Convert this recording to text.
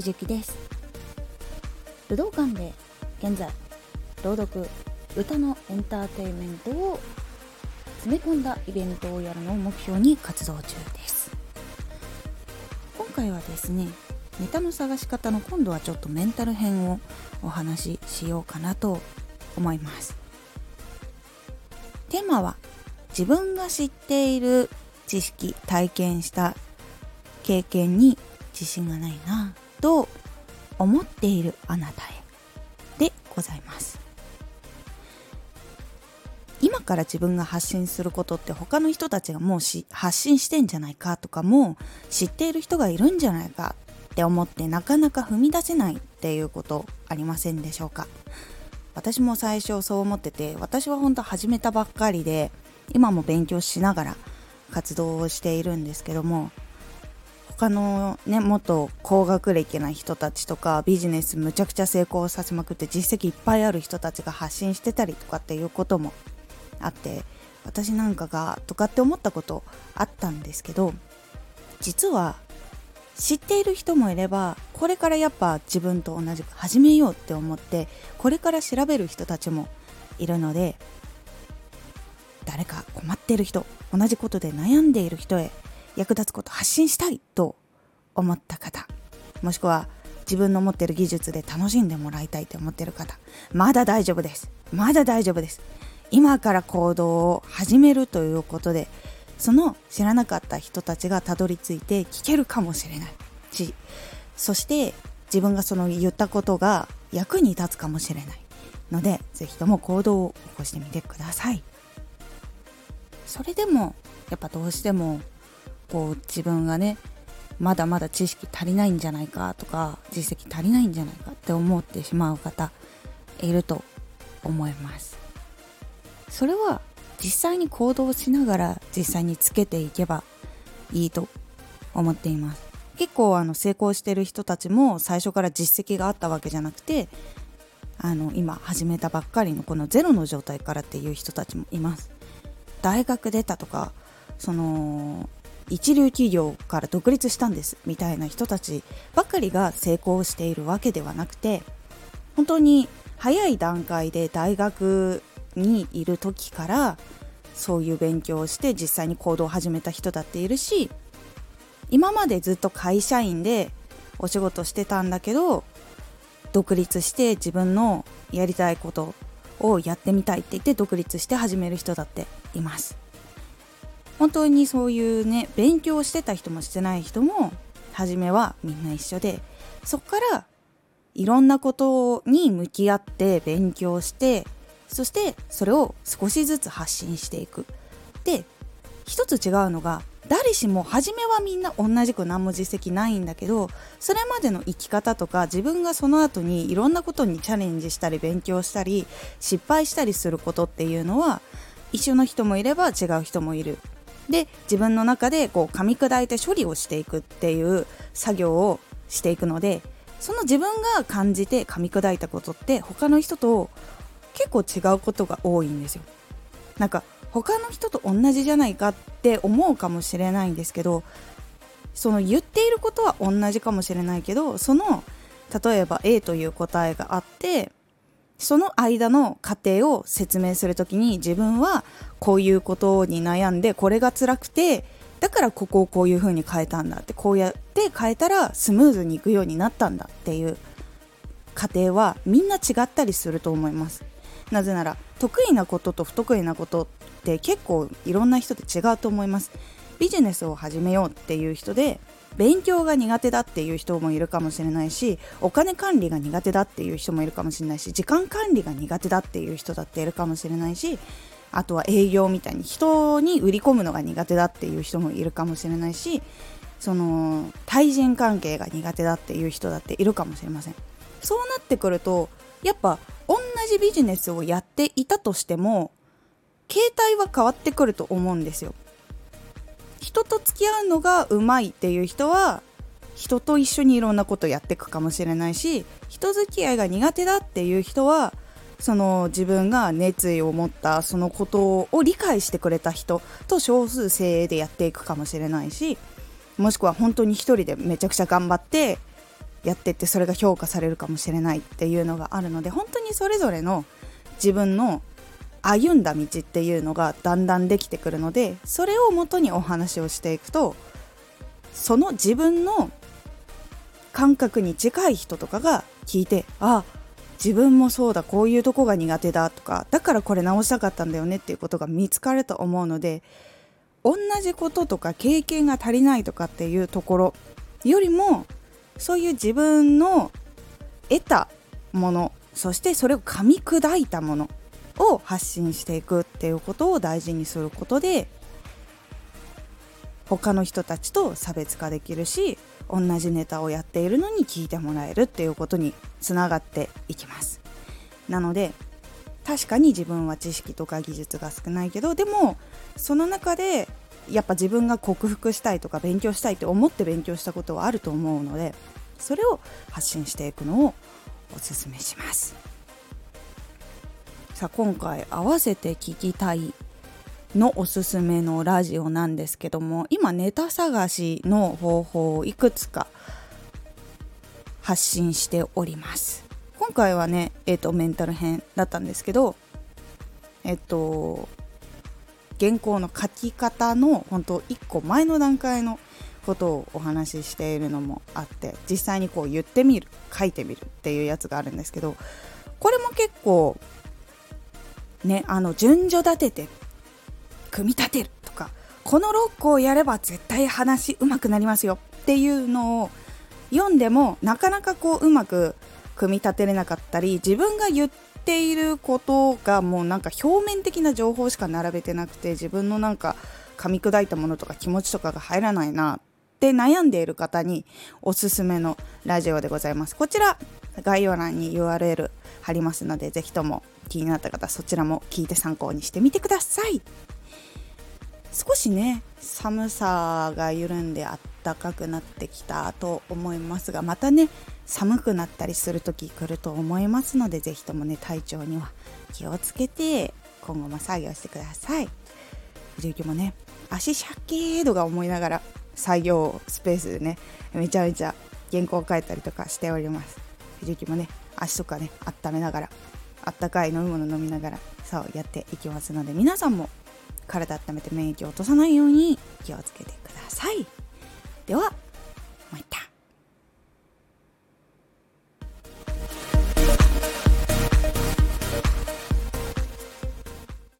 藤幸です。武道館で現在朗読歌のエンターテインメントを詰め込んだイベントをやるのを目標に活動中です。今回はですねネタの探し方の今度はちょっとメンタル編をお話ししようかなと思います。テーマは自分が知っている知識体験した経験に自信がないな。と思っているあなたへ。でございます。今から自分が発信することって他の人たちがもうし発信してんじゃないかとかもう知っている人がいるんじゃないかって思ってなかなか踏み出せないっていうことありませんでしょうか。私も最初そう思ってて私は本当始めたばっかりで今も勉強しながら活動をしているんですけども他のね元高学歴な人たちとかビジネスむちゃくちゃ成功させまくって実績いっぱいある人たちが発信してたりとかっていうこともあって私なんかがとかって思ったことあったんですけど実は知っている人もいればこれからやっぱ自分と同じく始めようって思ってこれから調べる人たちもいるので誰か困ってる人同じことで悩んでいる人へ役立つこと発信したいと思った方もしくは自分の持ってる技術で楽しんでもらいたいと思ってる方まだ大丈夫です。まだ大丈夫です。今から行動を始めるということでその知らなかった人たちがたどり着いて聞けるかもしれない。しそして自分がその言ったことが役に立つかもしれない。ので是非とも行動を起こしてみてください。それでもやっぱどうしてもこう自分がねまだまだ知識足りないんじゃないかとか実績足りないんじゃないかって思ってしまう方いると思います。それは実際に行動しながら実際につけていけばいいと思っています。結構あの成功してる人たちも最初から実績があったわけじゃなくてあの今始めたばっかりのこのゼロの状態からっていう人たちもいます。大学出たとかその一流企業から独立したんですみたいな人たちばかりが成功しているわけではなくて本当に早い段階で大学にいる時からそういう勉強をして実際に行動を始めた人だっているし今までずっと会社員でお仕事してたんだけど独立して自分のやりたいことをやってみたいって言って独立して始める人だっています。本当にそういうね勉強してた人もしてない人も初めはみんな一緒でそっからいろんなことに向き合って勉強してそしてそれを少しずつ発信していく。で一つ違うのが誰しも初めはみんな同じく何も実績ないんだけどそれまでの生き方とか自分がその後にいろんなことにチャレンジしたり勉強したり失敗したりすることっていうのは一緒の人もいれば違う人もいる。で自分の中でこう噛み砕いて処理をしていくっていう作業をしていくのでその自分が感じて噛み砕いたことって他の人と結構違うことが多いんですよ。なんか他の人と同じじゃないかって思うかもしれないんですけどその言っていることは同じかもしれないけどその例えば A という答えがあってその間の過程を説明する時に自分はこういうことに悩んでこれが辛くてだからここをこういう風に変えたんだってこうやって変えたらスムーズにいくようになったんだっていう過程はみんな違ったりすると思います。なぜなら得意なことと不得意なことって結構いろんな人で違うと思います。ビジネスを始めようっていう人で勉強が苦手だっていう人もいるかもしれないしお金管理が苦手だっていう人もいるかもしれないし時間管理が苦手だっていう人だっているかもしれないしあとは営業みたいに人に売り込むのが苦手だっていう人もいるかもしれないしその対人関係が苦手だっていう人だっているかもしれません。そうなってくるとやっぱ同じビジネスをやっていたとしても形態は変わってくると思うんですよ。人と付き合うのがうまいっていう人は人と一緒にいろんなことやっていくかもしれないし人付き合いが苦手だっていう人はその自分が熱意を持ったそのことを理解してくれた人と少数精鋭でやっていくかもしれないしもしくは本当に一人でめちゃくちゃ頑張ってやってってそれが評価されるかもしれないっていうのがあるので本当にそれぞれの自分の歩んだ道っていうのがだんだんできてくるのでそれをもとにお話をしていくとその自分の感覚に近い人とかが聞いてあ自分もそうだこういうとこが苦手だとかだからこれ直したかったんだよねっていうことが見つかると思うので同じこととか経験が足りないとかっていうところよりもそういう自分の得たものそしてそれを噛み砕いたものを発信していくっていうことを大事にすることで他の人たちと差別化できるし同じネタをやっているのに聞いてもらえるっていうことにつながっていきます。なので確かに自分は知識とか技術が少ないけどでもその中でやっぱ自分が克服したいとか勉強したいって思って勉強したことはあると思うのでそれを発信していくのをおすすめします。さあ今回合わせて聞きたいのおすすめのラジオなんですけども今ネタ探しの方法をいくつか発信しております。今回はねえっ、ー、とメンタル編だったんですけどえっ、ー、と原稿の書き方の本当1個前の段階のことをお話ししているのもあって実際にこう言ってみる書いてみるっていうやつがあるんですけどこれも結構ねあの順序立てて組み立てるとかこの6個をやれば絶対話うまくなりますよっていうのを読んでもなかなかこううまく組み立てれなかったり自分が言っていることがもうなんか表面的な情報しか並べてなくて自分のなんか噛み砕いたものとか気持ちとかが入らないなって悩んでいる方におすすめのラジオでございます。こちら概要欄に URL 貼りますのでぜひとも気になった方そちらも聞いて参考にしてみてください。少しね寒さが緩んであったかくなってきたと思いますがまたね寒くなったりする時来ると思いますので是非ともね体調には気をつけて今後も作業してください。藤雪もね足シャッキーとか思いながら作業スペースでねめちゃめちゃ原稿を書いたりとかしております。藤雪もね足とかね温めながらあったかい飲み物飲みながらそうやっていきますので皆さんも体温めて免疫を落とさないように気をつけてください。では